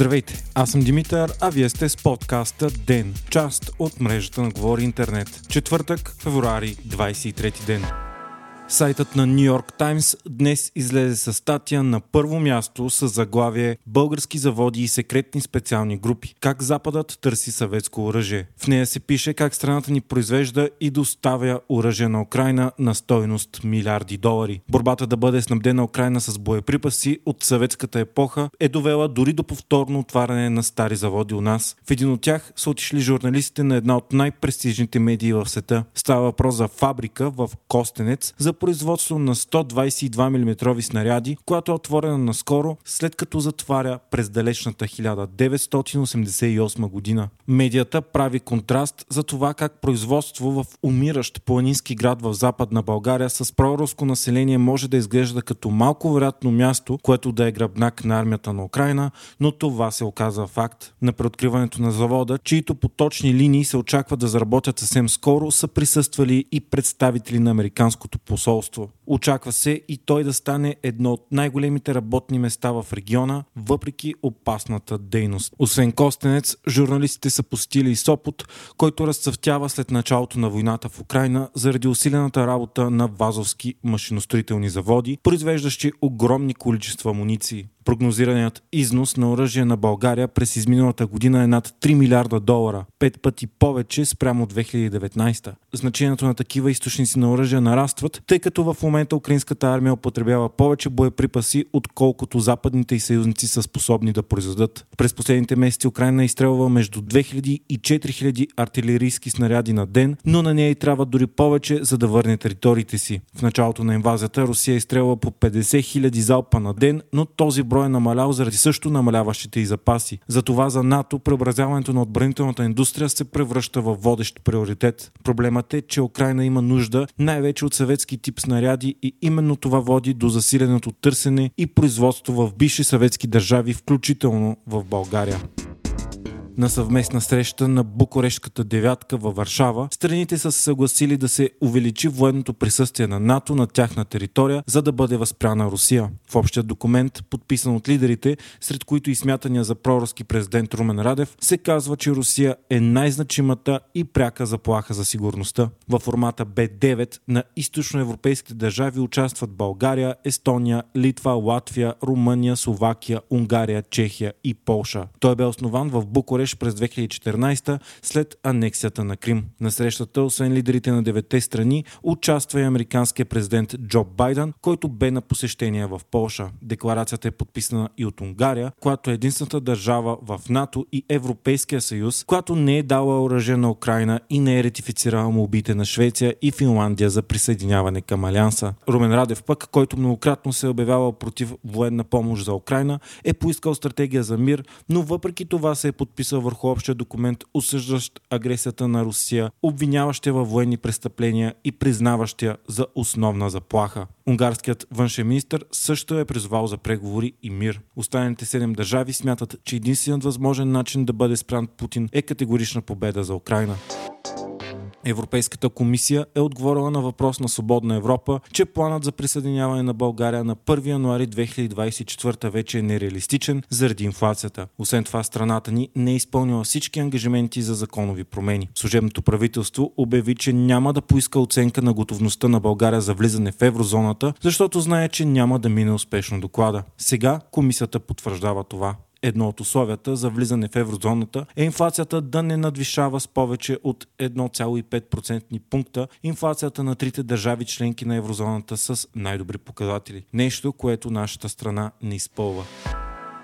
Здравейте, аз съм Димитър, а вие сте с подкаста ДЕН, част от мрежата на Говори Интернет. Четвъртък, февруари, 23 ден. Сайтът на Нью Йорк Таймс днес излезе с статия на първо място с заглавие Български заводи и секретни специални групи. Как Западът търси съветско оръжие. В нея се пише как страната ни произвежда и доставя оръжие на Украина на стойност милиарди долари. Борбата да бъде снабдена Украина с боеприпаси от съветската епоха е довела дори до повторно отваряне на стари заводи у нас. В един от тях са отишли журналистите на една от най-престижните медии в света. Става въпрос за фабрика в Костенец за производство на 122 мм снаряди, която е отворена наскоро, след като затваря през далечната 1988 година. Медията прави контраст за това как производство в умиращ планински град в западна България с проруско население може да изглежда като малко вероятно място, което да е гръбнак на армията на Украина, но това се оказа факт. На преоткриването на завода, чието поточни линии се очаква да заработят съвсем скоро, са присъствали и представители на Американското посолство посолство. Очаква се и той да стане едно от най-големите работни места в региона, въпреки опасната дейност. Освен Костенец, журналистите са посетили и Сопот, който разцъфтява след началото на войната в Украина заради усилената работа на вазовски машиностроителни заводи, произвеждащи огромни количества муниции. Прогнозираният износ на оръжие на България през изминалата година е над 3 милиарда долара, пет пъти повече спрямо 2019. Значението на такива източници на оръжие нарастват, тъй като в момента украинската армия употребява повече боеприпаси, отколкото западните и съюзници са способни да произведат. През последните месеци Украина е изстрелва между 2000 и 4000 артилерийски снаряди на ден, но на нея и трябва дори повече, за да върне териториите си. В началото на инвазията Русия изстрелва по 50 000 залпа на ден, но този брой е намалял заради също намаляващите и запаси. Затова за НАТО преобразяването на отбранителната индустрия се превръща в водещ приоритет. Проблемът е, че Украина има нужда най-вече от съветски тип снаряди и именно това води до засиленото търсене и производство в бивши съветски държави, включително в България на съвместна среща на Букурешката девятка във Варшава, страните са се съгласили да се увеличи военното присъствие на НАТО на тяхна територия, за да бъде възпряна Русия. В общия документ, подписан от лидерите, сред които и смятания за проруски президент Румен Радев, се казва, че Русия е най-значимата и пряка заплаха за сигурността. Във формата Б9 на източноевропейските държави участват България, Естония, Литва, Латвия, Румъния, Словакия, Унгария, Чехия и Полша. Той бе основан в Букуреш растеж през 2014 след анексията на Крим. На срещата, освен лидерите на девете страни, участва и американския президент Джо Байден, който бе на посещение в Полша. Декларацията е подписана и от Унгария, която е единствената държава в НАТО и Европейския съюз, която не е дала оръжие на Украина и не е ретифицирала молбите на Швеция и Финландия за присъединяване към Алианса. Румен Радев пък, който многократно се е обявявал против военна помощ за Украина, е поискал стратегия за мир, но въпреки това се е подписал върху общия документ, осъждащ агресията на Русия, обвиняващия във военни престъпления и признаващия за основна заплаха. Унгарският външен министр също е призвал за преговори и мир. Останалите седем държави смятат, че единственият възможен начин да бъде спрян Путин е категорична победа за Украина. Европейската комисия е отговорила на въпрос на Свободна Европа, че планът за присъединяване на България на 1 януари 2024 вече е нереалистичен заради инфлацията. Освен това, страната ни не е изпълнила всички ангажименти за законови промени. Служебното правителство обяви, че няма да поиска оценка на готовността на България за влизане в еврозоната, защото знае, че няма да мине успешно доклада. Сега комисията потвърждава това едно от условията за влизане в еврозоната е инфлацията да не надвишава с повече от 1,5% пункта инфлацията на трите държави членки на еврозоната с най-добри показатели. Нещо, което нашата страна не изпълва.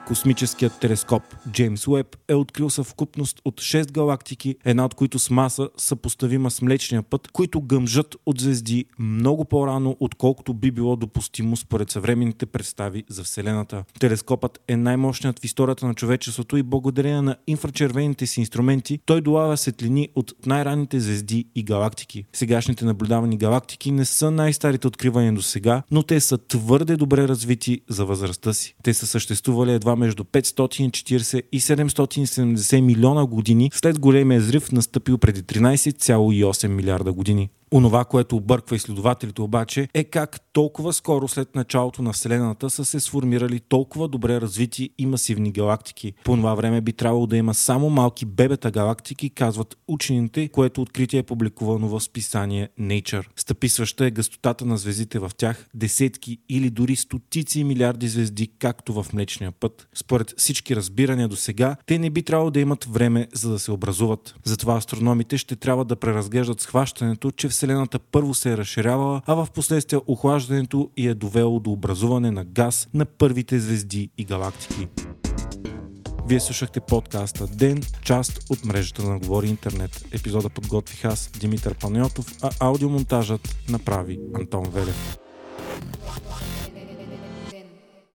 Космическият телескоп Джеймс Уеб е открил съвкупност от 6 галактики, една от които с маса съпоставима с Млечния път, които гъмжат от звезди много по-рано, отколкото би било допустимо според съвременните представи за Вселената. Телескопът е най-мощният в историята на човечеството и благодарение на инфрачервените си инструменти той долавя светлини от най-ранните звезди и галактики. Сегашните наблюдавани галактики не са най-старите откривания до сега, но те са твърде добре развити за възрастта си. Те са съществували едва между 540 и 770 милиона години след големия зрив настъпил преди 13,8 милиарда години. Онова, което обърква изследователите обаче е как толкова скоро след началото на Вселената са се сформирали толкова добре развити и масивни галактики. По това време би трябвало да има само малки бебета галактики, казват учените, което откритие е публикувано в списание Nature. Стъписваща е гъстотата на звездите в тях, десетки или дори стотици милиарди звезди, както в Млечния път. Според всички разбирания до сега, те не би трябвало да имат време за да се образуват. Затова астрономите ще трябва да преразглеждат схващането, че Вселената първо се е разширявала, а в последствие охлаждането и е довело до образуване на газ на първите звезди и галактики. Вие слушахте подкаста Ден, част от мрежата на Говори Интернет. Епизода подготвих аз, Димитър Панайотов, а аудиомонтажът направи Антон Велев.